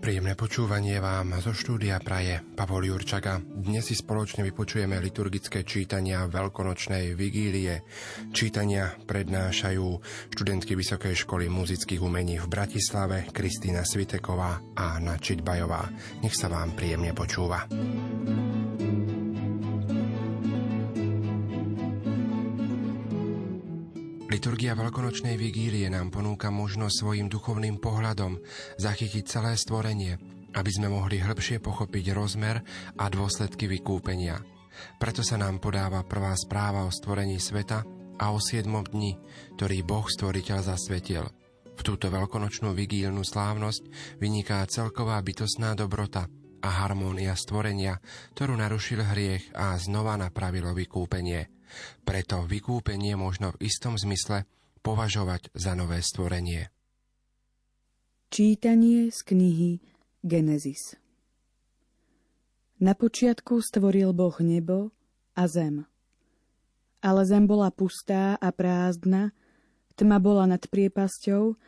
Príjemné počúvanie vám zo štúdia praje Pavol Jurčaga. Dnes si spoločne vypočujeme liturgické čítania Veľkonočnej vigílie. Čítania prednášajú študentky Vysokej školy muzických umení v Bratislave Kristýna Sviteková a Načiť Bajová. Nech sa vám príjemne počúva. Liturgia veľkonočnej vigílie nám ponúka možnosť svojim duchovným pohľadom zachytiť celé stvorenie, aby sme mohli hĺbšie pochopiť rozmer a dôsledky vykúpenia. Preto sa nám podáva prvá správa o stvorení sveta a o siedmom dni, ktorý Boh stvoriteľ zasvetil. V túto veľkonočnú vigílnu slávnosť vyniká celková bytostná dobrota a harmónia stvorenia, ktorú narušil hriech a znova napravilo vykúpenie – preto vykúpenie možno v istom zmysle považovať za nové stvorenie. Čítanie z knihy Genesis Na počiatku stvoril Boh nebo a zem. Ale zem bola pustá a prázdna, tma bola nad priepasťou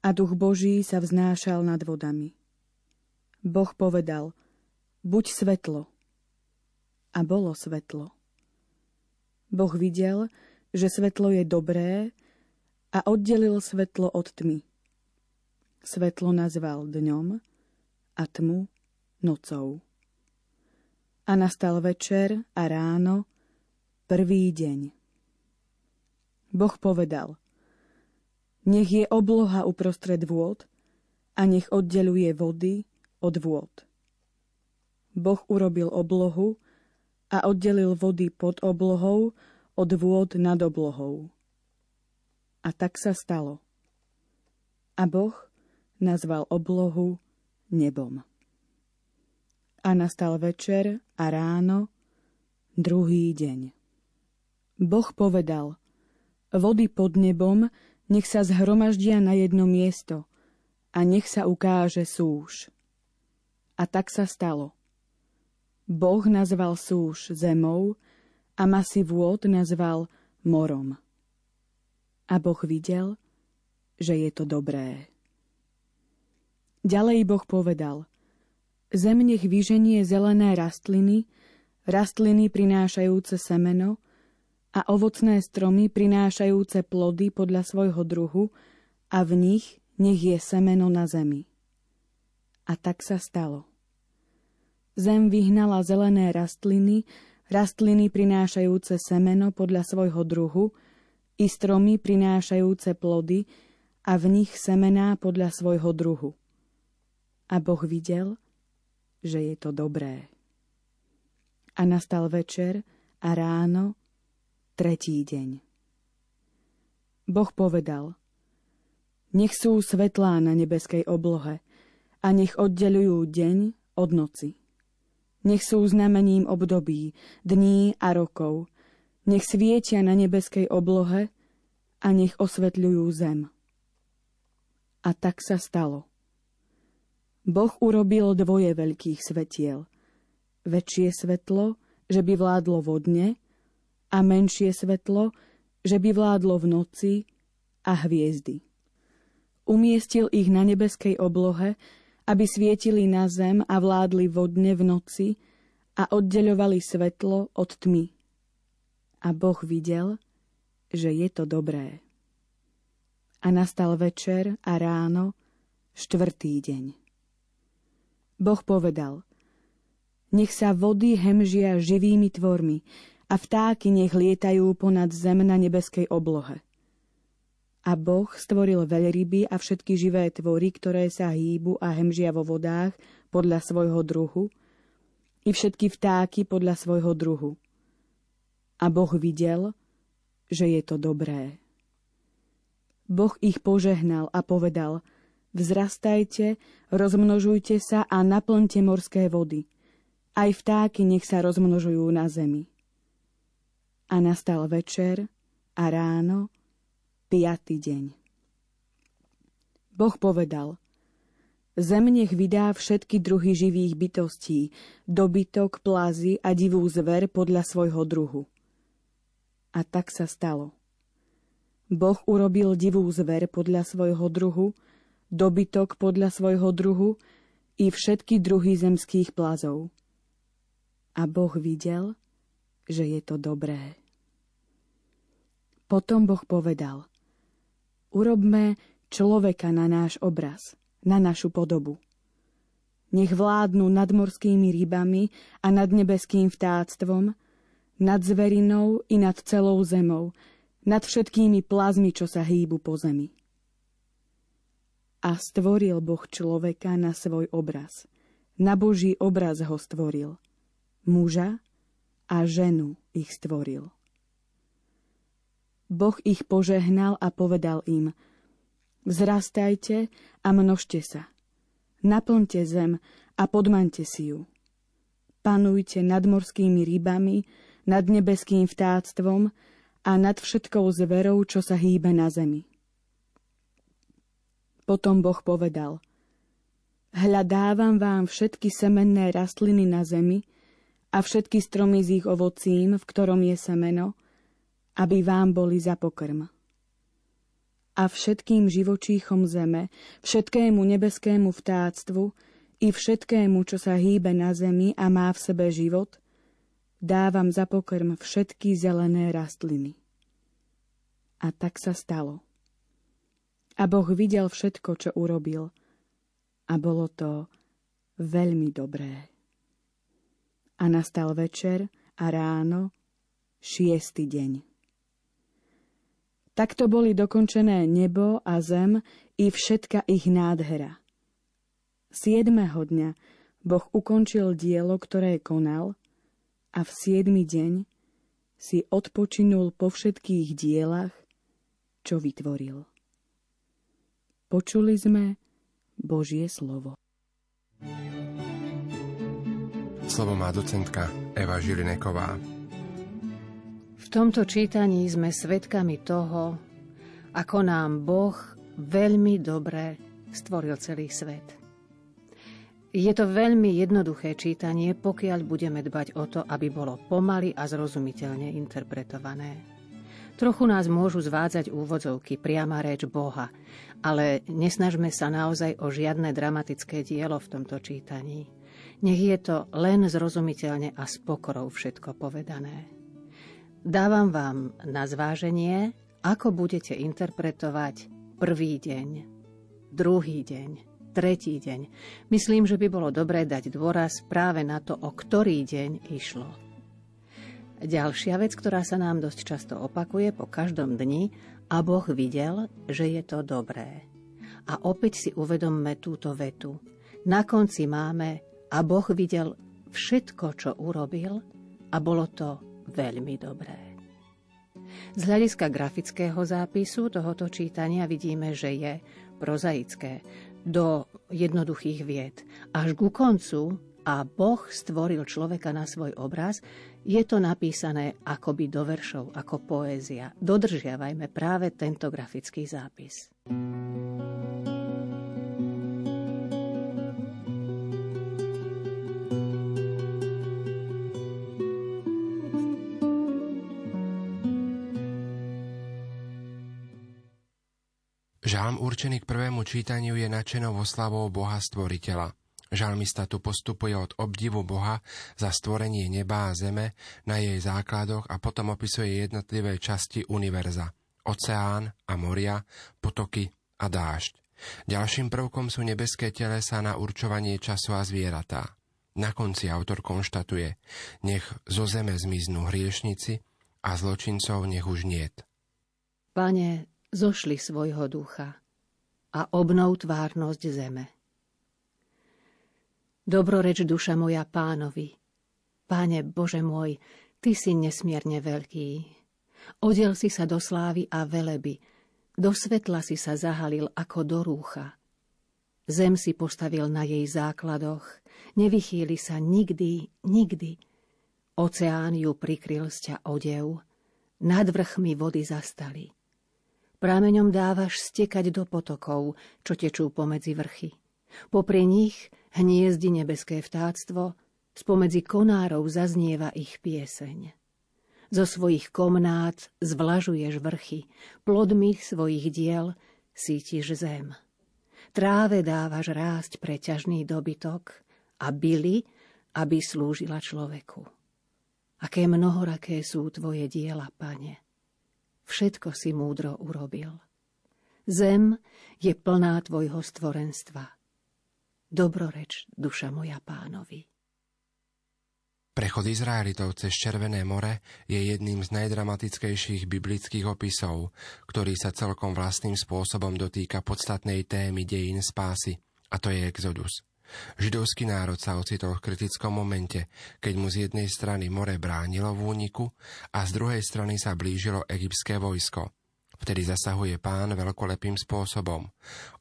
a duch Boží sa vznášal nad vodami. Boh povedal, buď svetlo. A bolo svetlo. Boh videl, že svetlo je dobré a oddelil svetlo od tmy. Svetlo nazval dňom a tmu nocou. A nastal večer a ráno, prvý deň. Boh povedal, nech je obloha uprostred vôd a nech oddeluje vody od vôd. Boh urobil oblohu a oddelil vody pod oblohou od vôd nad oblohou. A tak sa stalo. A Boh nazval oblohu nebom. A nastal večer a ráno, druhý deň. Boh povedal, vody pod nebom nech sa zhromaždia na jedno miesto a nech sa ukáže súž. A tak sa stalo. Boh nazval súž zemou a masy vôd nazval morom. A Boh videl, že je to dobré. Ďalej Boh povedal, zem nech vyženie zelené rastliny, rastliny prinášajúce semeno a ovocné stromy prinášajúce plody podľa svojho druhu a v nich nech je semeno na zemi. A tak sa stalo. Zem vyhnala zelené rastliny, rastliny prinášajúce semeno podľa svojho druhu, i stromy prinášajúce plody a v nich semená podľa svojho druhu. A Boh videl, že je to dobré. A nastal večer a ráno, tretí deň. Boh povedal, nech sú svetlá na nebeskej oblohe a nech oddelujú deň od noci nech sú znamením období, dní a rokov. Nech svietia na nebeskej oblohe a nech osvetľujú zem. A tak sa stalo. Boh urobil dvoje veľkých svetiel. Väčšie svetlo, že by vládlo vodne, a menšie svetlo, že by vládlo v noci a hviezdy. Umiestil ich na nebeskej oblohe aby svietili na zem a vládli vodne v noci a oddeľovali svetlo od tmy. A Boh videl, že je to dobré. A nastal večer a ráno, štvrtý deň. Boh povedal, nech sa vody hemžia živými tvormi a vtáky nech lietajú ponad zem na nebeskej oblohe. A Boh stvoril veľryby a všetky živé tvory, ktoré sa hýbu a hemžia vo vodách podľa svojho druhu, i všetky vtáky podľa svojho druhu. A Boh videl, že je to dobré. Boh ich požehnal a povedal, vzrastajte, rozmnožujte sa a naplňte morské vody. Aj vtáky nech sa rozmnožujú na zemi. A nastal večer a ráno, piatý deň. Boh povedal, Zem nech vydá všetky druhy živých bytostí, dobytok, plazy a divú zver podľa svojho druhu. A tak sa stalo. Boh urobil divú zver podľa svojho druhu, dobytok podľa svojho druhu i všetky druhy zemských plazov. A Boh videl, že je to dobré. Potom Boh povedal, urobme človeka na náš obraz – na našu podobu. Nech vládnu nad morskými rybami a nad nebeským vtáctvom, nad zverinou i nad celou zemou, nad všetkými plazmi, čo sa hýbu po zemi. A stvoril Boh človeka na svoj obraz. Na Boží obraz ho stvoril. Muža a ženu ich stvoril. Boh ich požehnal a povedal im – Vzrastajte a množte sa. Naplňte zem a podmaňte si ju. Panujte nad morskými rybami, nad nebeským vtáctvom a nad všetkou zverou, čo sa hýbe na zemi. Potom Boh povedal, Hľadávam vám všetky semenné rastliny na zemi a všetky stromy s ich ovocím, v ktorom je semeno, aby vám boli za pokrm a všetkým živočíchom zeme, všetkému nebeskému vtáctvu i všetkému, čo sa hýbe na zemi a má v sebe život, dávam za pokrm všetky zelené rastliny. A tak sa stalo. A Boh videl všetko, čo urobil. A bolo to veľmi dobré. A nastal večer a ráno, šiestý deň. Takto boli dokončené nebo a zem i všetka ich nádhera. Siedmeho dňa Boh ukončil dielo, ktoré konal a v siedmy deň si odpočinul po všetkých dielach, čo vytvoril. Počuli sme Božie slovo. Slovo má docentka Eva Žilineková. V tomto čítaní sme svedkami toho, ako nám Boh veľmi dobre stvoril celý svet. Je to veľmi jednoduché čítanie, pokiaľ budeme dbať o to, aby bolo pomaly a zrozumiteľne interpretované. Trochu nás môžu zvádzať úvodzovky, priama reč Boha, ale nesnažme sa naozaj o žiadne dramatické dielo v tomto čítaní. Nech je to len zrozumiteľne a s pokorou všetko povedané. Dávam vám na zváženie, ako budete interpretovať prvý deň, druhý deň, tretí deň. Myslím, že by bolo dobré dať dôraz práve na to, o ktorý deň išlo. Ďalšia vec, ktorá sa nám dosť často opakuje po každom dni, a Boh videl, že je to dobré. A opäť si uvedomme túto vetu. Na konci máme a Boh videl všetko, čo urobil a bolo to veľmi dobré. Z hľadiska grafického zápisu tohoto čítania vidíme, že je prozaické, do jednoduchých vied. Až ku koncu a Boh stvoril človeka na svoj obraz, je to napísané akoby do veršov, ako poézia. Dodržiavajme práve tento grafický zápis. Žalm určený k prvému čítaniu je načenou oslavou Boha Stvoriteľa. Žalmista tu postupuje od obdivu Boha za stvorenie neba a zeme na jej základoch a potom opisuje jednotlivé časti univerza. Oceán a moria, potoky a dážď. Ďalším prvkom sú nebeské telesa na určovanie času a zvieratá. Na konci autor konštatuje, nech zo zeme zmiznú hriešnici a zločincov nech už niet. Pane, zošli svojho ducha a obnov tvárnosť zeme. Dobroreč duša moja pánovi. Páne Bože môj, Ty si nesmierne veľký. Odel si sa do slávy a veleby, do svetla si sa zahalil ako do rúcha. Zem si postavil na jej základoch, nevychýli sa nikdy, nikdy. Oceán ju prikryl z ťa odev, nad vrchmi vody zastali. Prámeňom dávaš stekať do potokov, čo tečú pomedzi vrchy. Popri nich hniezdi nebeské vtáctvo, spomedzi konárov zaznieva ich pieseň. Zo svojich komnát zvlažuješ vrchy, plodmi svojich diel sítiš zem. Tráve dávaš rásť pre ťažný dobytok a byli, aby slúžila človeku. Aké mnohoraké sú tvoje diela, pane. Všetko si múdro urobil. Zem je plná tvojho stvorenstva. Dobroreč, duša moja pánovi. Prechod Izraelitov cez Červené more je jedným z najdramatickejších biblických opisov, ktorý sa celkom vlastným spôsobom dotýka podstatnej témy dejín spásy, a to je Exodus. Židovský národ sa ocitol v kritickom momente, keď mu z jednej strany more bránilo v úniku a z druhej strany sa blížilo egyptské vojsko. Vtedy zasahuje pán veľkolepým spôsobom.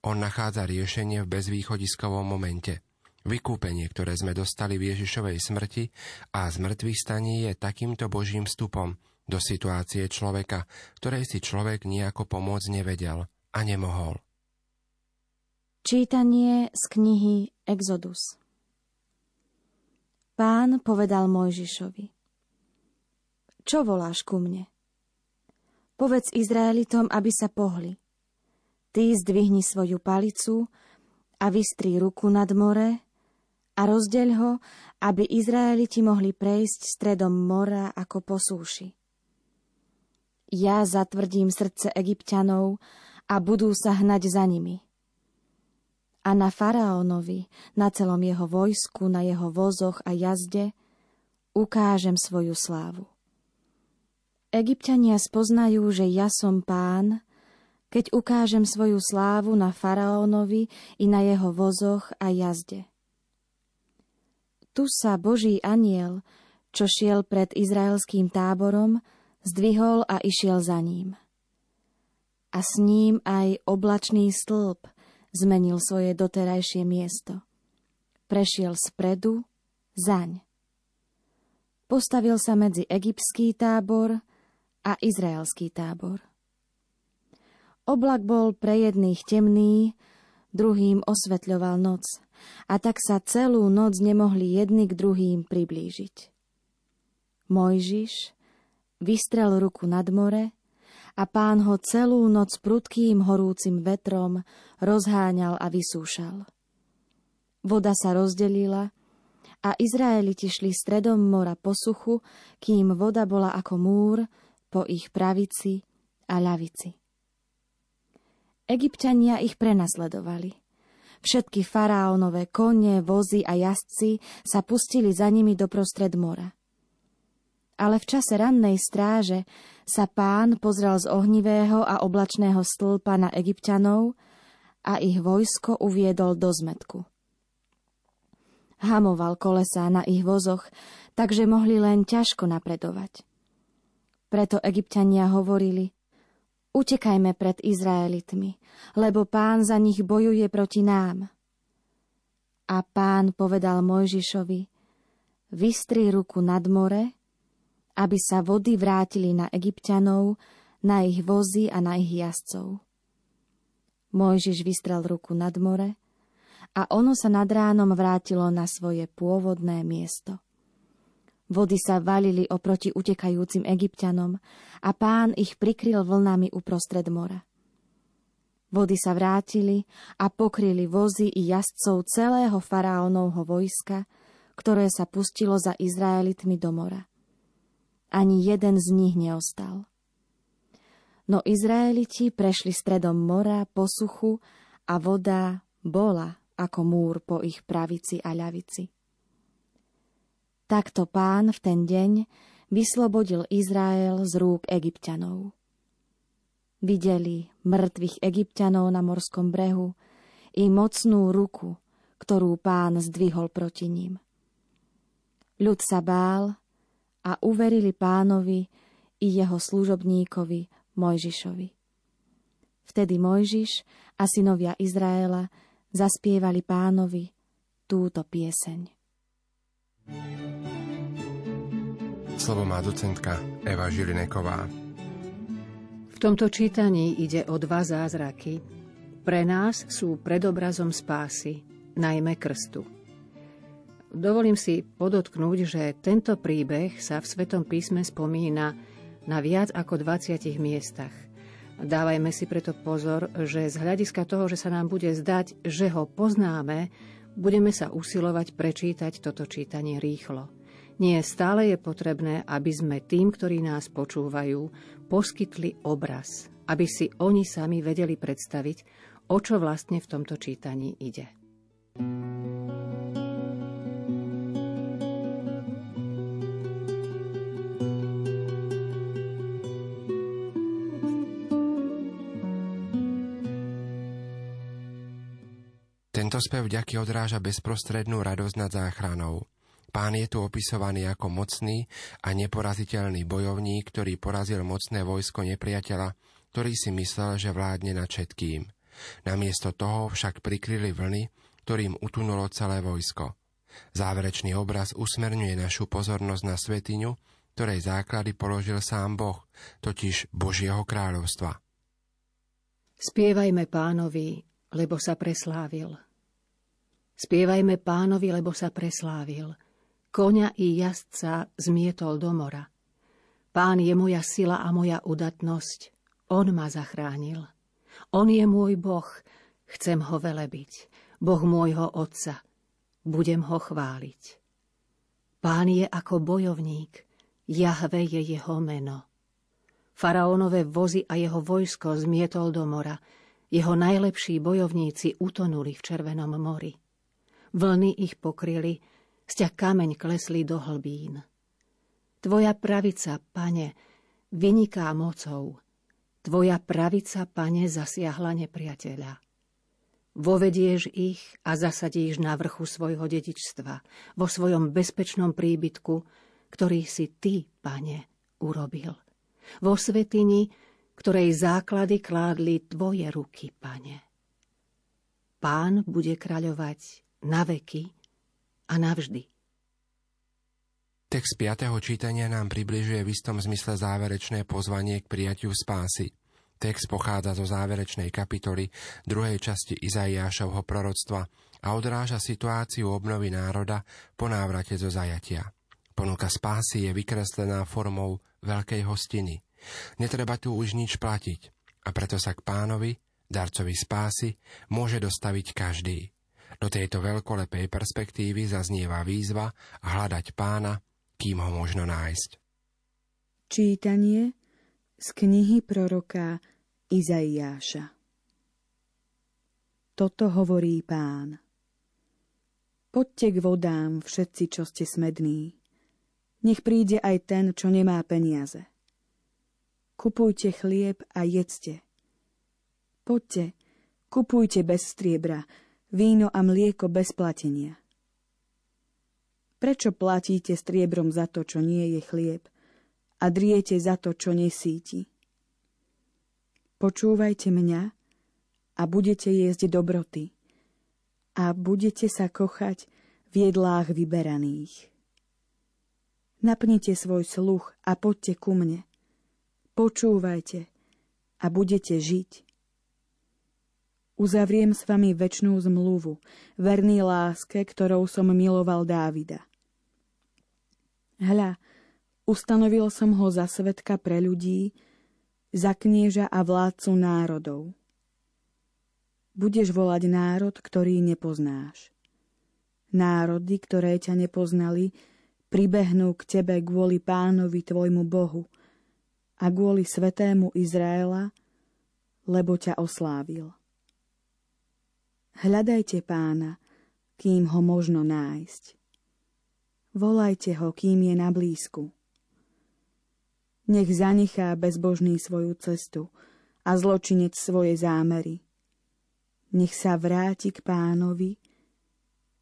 On nachádza riešenie v bezvýchodiskovom momente – Vykúpenie, ktoré sme dostali v Ježišovej smrti a zmrtvých staní je takýmto Božím vstupom do situácie človeka, ktorej si človek nejako pomôcť nevedel a nemohol. Čítanie z knihy Exodus Pán povedal Mojžišovi Čo voláš ku mne? Povedz Izraelitom, aby sa pohli. Ty zdvihni svoju palicu a vystri ruku nad more a rozdeľ ho, aby Izraeliti mohli prejsť stredom mora ako po súši. Ja zatvrdím srdce egyptianov a budú sa hnať za nimi. A na faraónovi, na celom jeho vojsku, na jeho vozoch a jazde ukážem svoju slávu. Egyptiania spoznajú, že ja som pán, keď ukážem svoju slávu na faraónovi i na jeho vozoch a jazde. Tu sa Boží aniel, čo šiel pred izraelským táborom, zdvihol a išiel za ním. A s ním aj oblačný stĺp zmenil svoje doterajšie miesto. Prešiel spredu, zaň. Postavil sa medzi egyptský tábor a izraelský tábor. Oblak bol pre jedných temný, druhým osvetľoval noc – a tak sa celú noc nemohli jedni k druhým priblížiť. Mojžiš vystrel ruku nad more a pán ho celú noc prudkým horúcim vetrom rozháňal a vysúšal. Voda sa rozdelila a Izraeliti šli stredom mora po suchu, kým voda bola ako múr po ich pravici a ľavici. Egyptiania ich prenasledovali – Všetky faraónové kone, vozy a jazdci sa pustili za nimi do prostred mora. Ale v čase rannej stráže sa pán pozrel z ohnivého a oblačného stĺpa na egyptianov a ich vojsko uviedol do zmetku. Hamoval kolesá na ich vozoch, takže mohli len ťažko napredovať. Preto egyptiania hovorili, Utekajme pred Izraelitmi, lebo pán za nich bojuje proti nám. A pán povedal Mojžišovi, vystri ruku nad more, aby sa vody vrátili na egyptianov, na ich vozy a na ich jazdcov. Mojžiš vystrel ruku nad more a ono sa nad ránom vrátilo na svoje pôvodné miesto. Vody sa valili oproti utekajúcim egyptianom a pán ich prikryl vlnami uprostred mora. Vody sa vrátili a pokryli vozy i jazdcov celého faraónovho vojska, ktoré sa pustilo za Izraelitmi do mora. Ani jeden z nich neostal. No Izraeliti prešli stredom mora po suchu a voda bola ako múr po ich pravici a ľavici. Takto pán v ten deň vyslobodil Izrael z rúk egyptianov. Videli mŕtvych egyptianov na morskom brehu i mocnú ruku, ktorú pán zdvihol proti ním. Ľud sa bál a uverili pánovi i jeho služobníkovi Mojžišovi. Vtedy Mojžiš a synovia Izraela zaspievali pánovi túto pieseň. Slovo má docentka Eva Žilineková. V tomto čítaní ide o dva zázraky. Pre nás sú predobrazom spásy, najmä krstu. Dovolím si podotknúť, že tento príbeh sa v Svetom písme spomína na viac ako 20 miestach. Dávajme si preto pozor, že z hľadiska toho, že sa nám bude zdať, že ho poznáme, budeme sa usilovať prečítať toto čítanie rýchlo. Nie stále je potrebné, aby sme tým, ktorí nás počúvajú, poskytli obraz, aby si oni sami vedeli predstaviť, o čo vlastne v tomto čítaní ide. Tento spev ďaky odráža bezprostrednú radosť nad záchranou. Pán je tu opisovaný ako mocný a neporaziteľný bojovník, ktorý porazil mocné vojsko nepriateľa, ktorý si myslel, že vládne nad všetkým. Namiesto toho však prikryli vlny, ktorým utunulo celé vojsko. Záverečný obraz usmerňuje našu pozornosť na svetiňu, ktorej základy položil sám Boh, totiž Božieho kráľovstva. Spievajme pánovi, lebo sa preslávil. Spievajme pánovi, lebo sa preslávil – Koňa i jazdca zmietol do mora. Pán je moja sila a moja udatnosť. On ma zachránil. On je môj Boh. Chcem ho velebiť. Boh môjho Otca. Budem ho chváliť. Pán je ako bojovník. Jahve je jeho meno. Faraónové vozy a jeho vojsko zmietol do mora. Jeho najlepší bojovníci utonuli v Červenom mori. Vlny ich pokryli, sťa kameň klesli do hlbín. Tvoja pravica, pane, vyniká mocou. Tvoja pravica, pane, zasiahla nepriateľa. Vovedieš ich a zasadíš na vrchu svojho dedičstva, vo svojom bezpečnom príbytku, ktorý si ty, pane, urobil. Vo svetini, ktorej základy kládli tvoje ruky, pane. Pán bude kráľovať na veky a navždy. Text 5. čítania nám približuje v istom zmysle záverečné pozvanie k prijatiu spásy. Text pochádza zo záverečnej kapitoly druhej časti Izaiášovho proroctva a odráža situáciu obnovy národa po návrate zo zajatia. Ponuka spásy je vykreslená formou veľkej hostiny. Netreba tu už nič platiť a preto sa k pánovi, darcovi spásy, môže dostaviť každý. Do tejto veľkolepej perspektívy zaznieva výzva hľadať pána, kým ho možno nájsť. Čítanie z knihy proroka Izaiáša Toto hovorí pán. Poďte k vodám všetci, čo ste smední. Nech príde aj ten, čo nemá peniaze. Kupujte chlieb a jedzte. Poďte, kupujte bez striebra, víno a mlieko bez platenia. Prečo platíte striebrom za to, čo nie je chlieb a driete za to, čo nesíti? Počúvajte mňa a budete jesť dobroty a budete sa kochať v jedlách vyberaných. Napnite svoj sluch a poďte ku mne. Počúvajte a budete žiť. Uzavriem s vami väčšnú zmluvu, verný láske, ktorou som miloval Dávida. Hľa, ustanovil som ho za svetka pre ľudí, za knieža a vládcu národov. Budeš volať národ, ktorý nepoznáš. Národy, ktoré ťa nepoznali, pribehnú k tebe kvôli pánovi tvojmu Bohu a kvôli svetému Izraela, lebo ťa oslávil. Hľadajte pána, kým ho možno nájsť. Volajte ho, kým je na blízku. Nech zanechá bezbožný svoju cestu a zločinec svoje zámery. Nech sa vráti k pánovi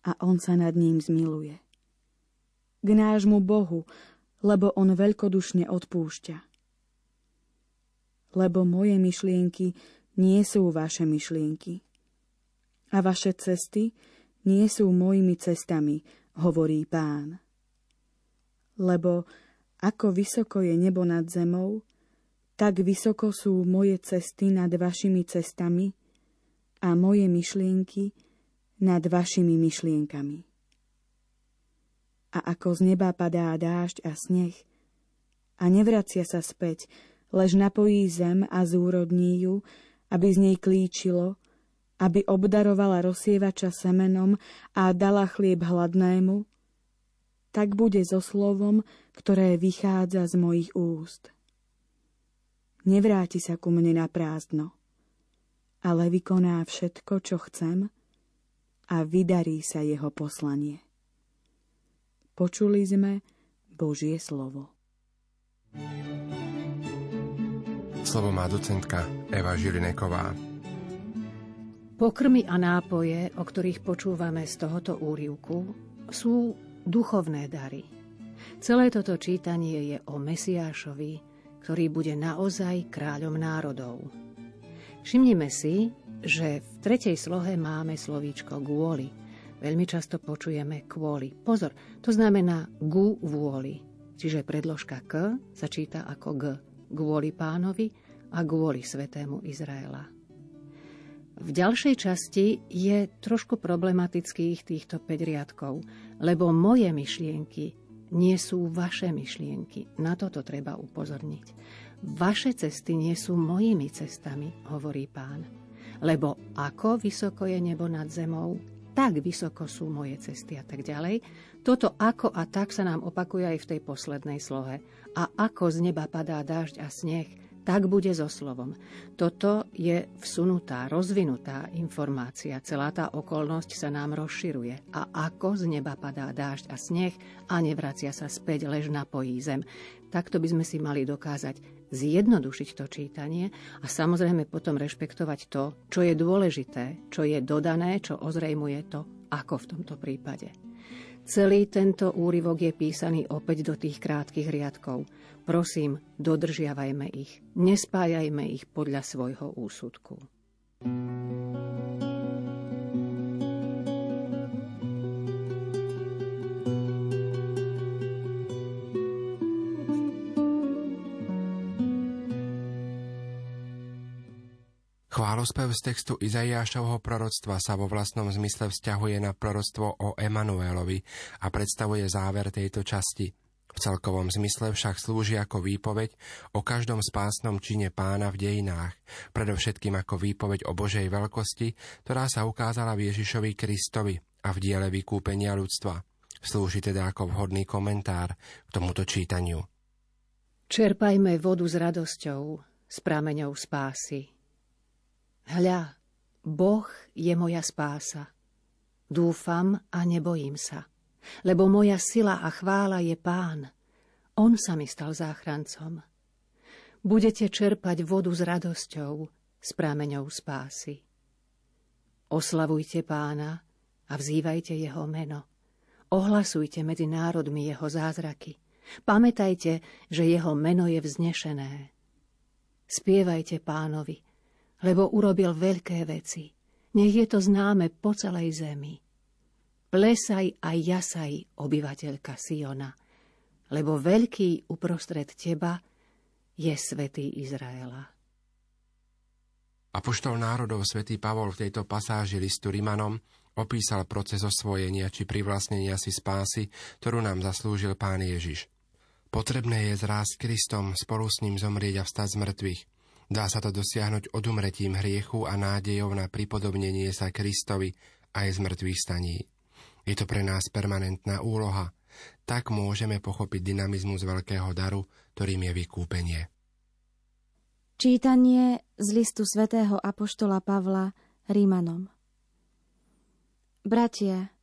a on sa nad ním zmiluje. K nášmu Bohu, lebo on veľkodušne odpúšťa. Lebo moje myšlienky nie sú vaše myšlienky a vaše cesty nie sú mojimi cestami, hovorí pán. Lebo ako vysoko je nebo nad zemou, Tak vysoko sú moje cesty nad vašimi cestami a moje myšlienky nad vašimi myšlienkami. A ako z neba padá dážď a sneh a nevracia sa späť, lež napojí zem a zúrodní ju, aby z nej klíčilo, aby obdarovala rozsievača semenom a dala chlieb hladnému, tak bude so slovom, ktoré vychádza z mojich úst nevráti sa ku mne na prázdno, ale vykoná všetko, čo chcem a vydarí sa jeho poslanie. Počuli sme Božie slovo. Slovo má docentka Eva Žilineková. Pokrmy a nápoje, o ktorých počúvame z tohoto úrivku, sú duchovné dary. Celé toto čítanie je o Mesiášovi, ktorý bude naozaj kráľom národov. Všimnime si, že v tretej slohe máme slovíčko kvôli. Veľmi často počujeme kvôli. Pozor, to znamená gu vôli. Čiže predložka k sa číta ako g. Kvôli pánovi a kvôli svetému Izraela. V ďalšej časti je trošku problematických týchto 5 riadkov, lebo moje myšlienky nie sú vaše myšlienky. Na toto treba upozorniť. Vaše cesty nie sú mojimi cestami, hovorí pán. Lebo ako vysoko je nebo nad zemou, tak vysoko sú moje cesty a tak ďalej. Toto ako a tak sa nám opakuje aj v tej poslednej slohe. A ako z neba padá dážď a sneh, tak bude so slovom. Toto je vsunutá, rozvinutá informácia. Celá tá okolnosť sa nám rozširuje. A ako z neba padá dážď a sneh a nevracia sa späť, lež napojí zem. Takto by sme si mali dokázať zjednodušiť to čítanie a samozrejme potom rešpektovať to, čo je dôležité, čo je dodané, čo ozrejmuje to, ako v tomto prípade. Celý tento úryvok je písaný opäť do tých krátkých riadkov. Prosím, dodržiavajme ich, nespájajme ich podľa svojho úsudku. Chválospev z textu Izaiášovho proroctva sa vo vlastnom zmysle vzťahuje na proroctvo o Emanuelovi a predstavuje záver tejto časti. V celkovom zmysle však slúži ako výpoveď o každom spásnom čine pána v dejinách, predovšetkým ako výpoveď o Božej veľkosti, ktorá sa ukázala v Ježišovi Kristovi a v diele vykúpenia ľudstva. Slúži teda ako vhodný komentár k tomuto čítaniu. Čerpajme vodu s radosťou, s prameňou spásy, Hľa, Boh je moja spása. Dúfam a nebojím sa, lebo moja sila a chvála je Pán. On sa mi stal záchrancom. Budete čerpať vodu s radosťou, s prameňou spásy. Oslavujte pána a vzývajte jeho meno. Ohlasujte medzi národmi jeho zázraky. Pamätajte, že jeho meno je vznešené. Spievajte pánovi, lebo urobil veľké veci. Nech je to známe po celej zemi. Plesaj a jasaj, obyvateľka Siona, lebo veľký uprostred teba je svätý Izraela. Apoštol národov svätý Pavol v tejto pasáži listu Rimanom opísal proces osvojenia či privlastnenia si spásy, ktorú nám zaslúžil Pán Ježiš. Potrebné je zrásť Kristom, spolu s ním zomrieť a vstať z mŕtvych. Dá sa to dosiahnuť odumretím hriechu a nádejou na pripodobnenie sa Kristovi aj z mŕtvych staní. Je to pre nás permanentná úloha. Tak môžeme pochopiť dynamizmus veľkého daru, ktorým je vykúpenie. Čítanie z listu svätého Apoštola Pavla Rímanom Bratia,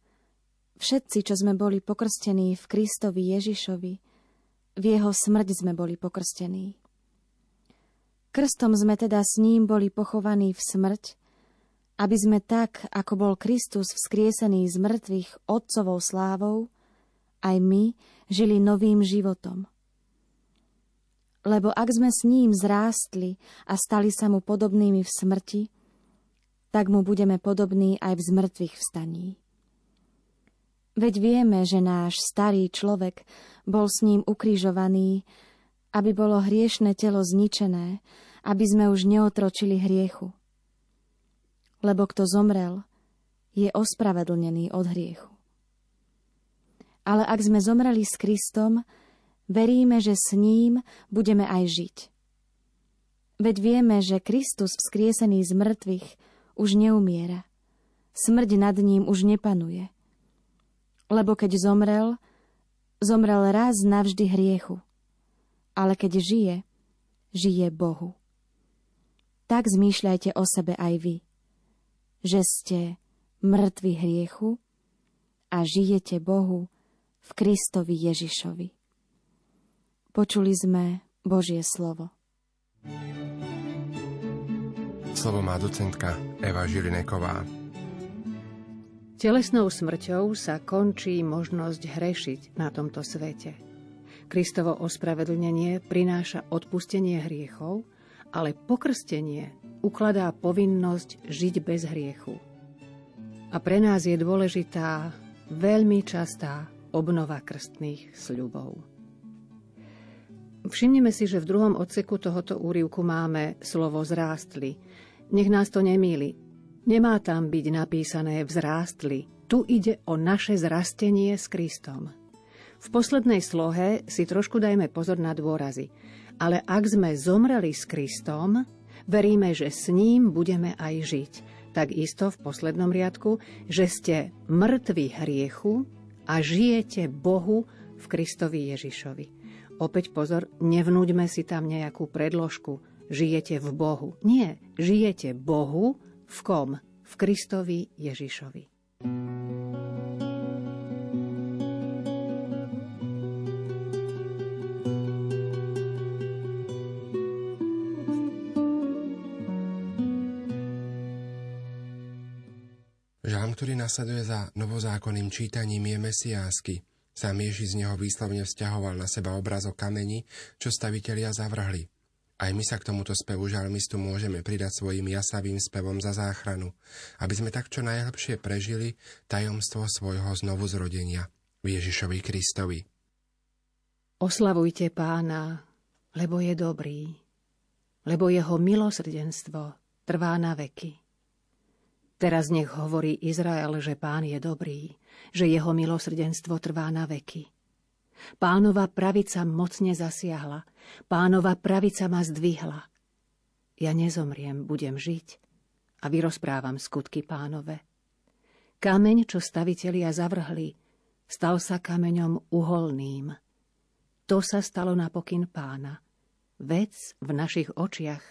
všetci, čo sme boli pokrstení v Kristovi Ježišovi, v jeho smrť sme boli pokrstení. Krstom sme teda s ním boli pochovaní v smrť, aby sme tak, ako bol Kristus vzkriesený z mŕtvych Otcovou slávou, aj my žili novým životom. Lebo ak sme s ním zrástli a stali sa mu podobnými v smrti, tak mu budeme podobní aj v zmrtvých vstaní. Veď vieme, že náš starý človek bol s ním ukrižovaný, aby bolo hriešne telo zničené, aby sme už neotročili hriechu. Lebo kto zomrel, je ospravedlnený od hriechu. Ale ak sme zomreli s Kristom, veríme, že s ním budeme aj žiť. Veď vieme, že Kristus vzkriesený z mŕtvych už neumiera. Smrť nad ním už nepanuje. Lebo keď zomrel, zomrel raz navždy hriechu. Ale keď žije, žije Bohu. Tak zmýšľajte o sebe aj vy, že ste mŕtvi hriechu a žijete Bohu v Kristovi Ježišovi. Počuli sme Božie slovo. Slovo má docentka Eva Žilineková. Telesnou smrťou sa končí možnosť hrešiť na tomto svete. Kristovo ospravedlnenie prináša odpustenie hriechov, ale pokrstenie ukladá povinnosť žiť bez hriechu. A pre nás je dôležitá veľmi častá obnova krstných sľubov. Všimnime si, že v druhom odseku tohoto úrivku máme slovo zrástli. Nech nás to nemýli. Nemá tam byť napísané vzrástli. Tu ide o naše zrastenie s Kristom. V poslednej slohe si trošku dajme pozor na dôrazy. Ale ak sme zomreli s Kristom, veríme, že s ním budeme aj žiť. Takisto v poslednom riadku, že ste mŕtvi hriechu a žijete Bohu v Kristovi Ježišovi. Opäť pozor, nevnúďme si tam nejakú predložku. Žijete v Bohu. Nie, žijete Bohu v kom? V Kristovi Ježišovi. Žalm, ktorý nasleduje za novozákonným čítaním, je mesiásky. Sám Ježiš z neho výslovne vzťahoval na seba obrazok kameni, čo stavitelia zavrhli. Aj my sa k tomuto spevu žalmistu môžeme pridať svojim jasavým spevom za záchranu, aby sme tak čo najlepšie prežili tajomstvo svojho znovu zrodenia v Ježišovi Kristovi. Oslavujte pána, lebo je dobrý, lebo jeho milosrdenstvo trvá na veky. Teraz nech hovorí Izrael, že pán je dobrý, že jeho milosrdenstvo trvá na veky. Pánova pravica mocne zasiahla. Pánova pravica ma zdvihla. Ja nezomriem, budem žiť a vyrozprávam skutky pánove. Kameň, čo stavitelia zavrhli, stal sa kameňom uholným. To sa stalo na pokyn pána. Vec v našich očiach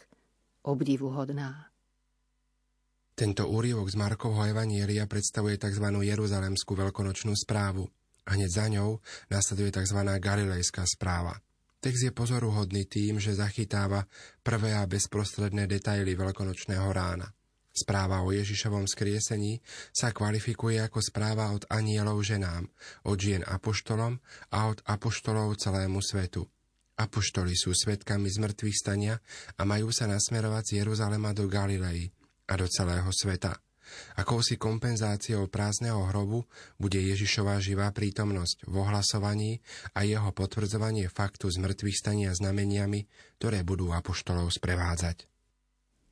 obdivuhodná. Tento úrivok z Markovho Evanielia predstavuje tzv. Jeruzalemskú veľkonočnú správu – hneď za ňou nasleduje tzv. galilejská správa. Text je pozoruhodný tým, že zachytáva prvé a bezprostredné detaily veľkonočného rána. Správa o Ježišovom skriesení sa kvalifikuje ako správa od anielov ženám, od žien apoštolom a od apoštolov celému svetu. Apoštoli sú svetkami z mŕtvych stania a majú sa nasmerovať z Jeruzalema do Galilei a do celého sveta – Akousi kompenzáciou prázdneho hrobu bude Ježišová živá prítomnosť v ohlasovaní a jeho potvrdzovanie faktu z mŕtvych stania znameniami, ktoré budú apoštolov sprevádzať.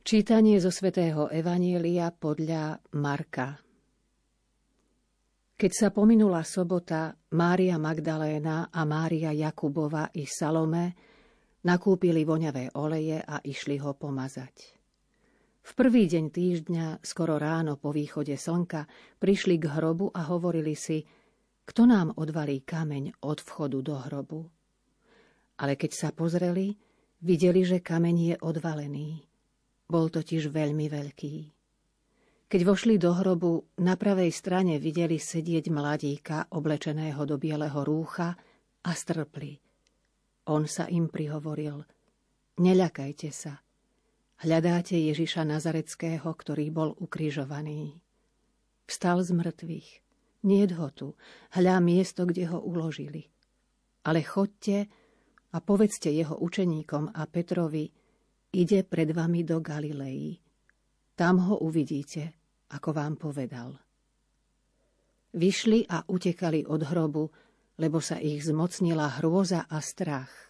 Čítanie zo svätého Evanielia podľa Marka Keď sa pominula sobota, Mária Magdaléna a Mária Jakubova i Salome nakúpili voňavé oleje a išli ho pomazať. V prvý deň týždňa, skoro ráno po východe slnka, prišli k hrobu a hovorili si, kto nám odvalí kameň od vchodu do hrobu. Ale keď sa pozreli, videli, že kameň je odvalený. Bol totiž veľmi veľký. Keď vošli do hrobu, na pravej strane videli sedieť mladíka, oblečeného do bieleho rúcha a strpli. On sa im prihovoril, neľakajte sa, Hľadáte Ježiša Nazareckého, ktorý bol ukrižovaný. Vstal z mŕtvych. Nie ho tu. Hľa miesto, kde ho uložili. Ale chodte a povedzte jeho učeníkom a Petrovi, ide pred vami do Galilei. Tam ho uvidíte, ako vám povedal. Vyšli a utekali od hrobu, lebo sa ich zmocnila hrôza a strach.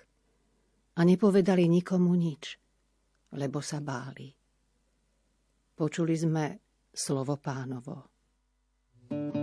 a nepovedali nikomu nič, lebo sa báli. Počuli sme slovo pánovo. thank you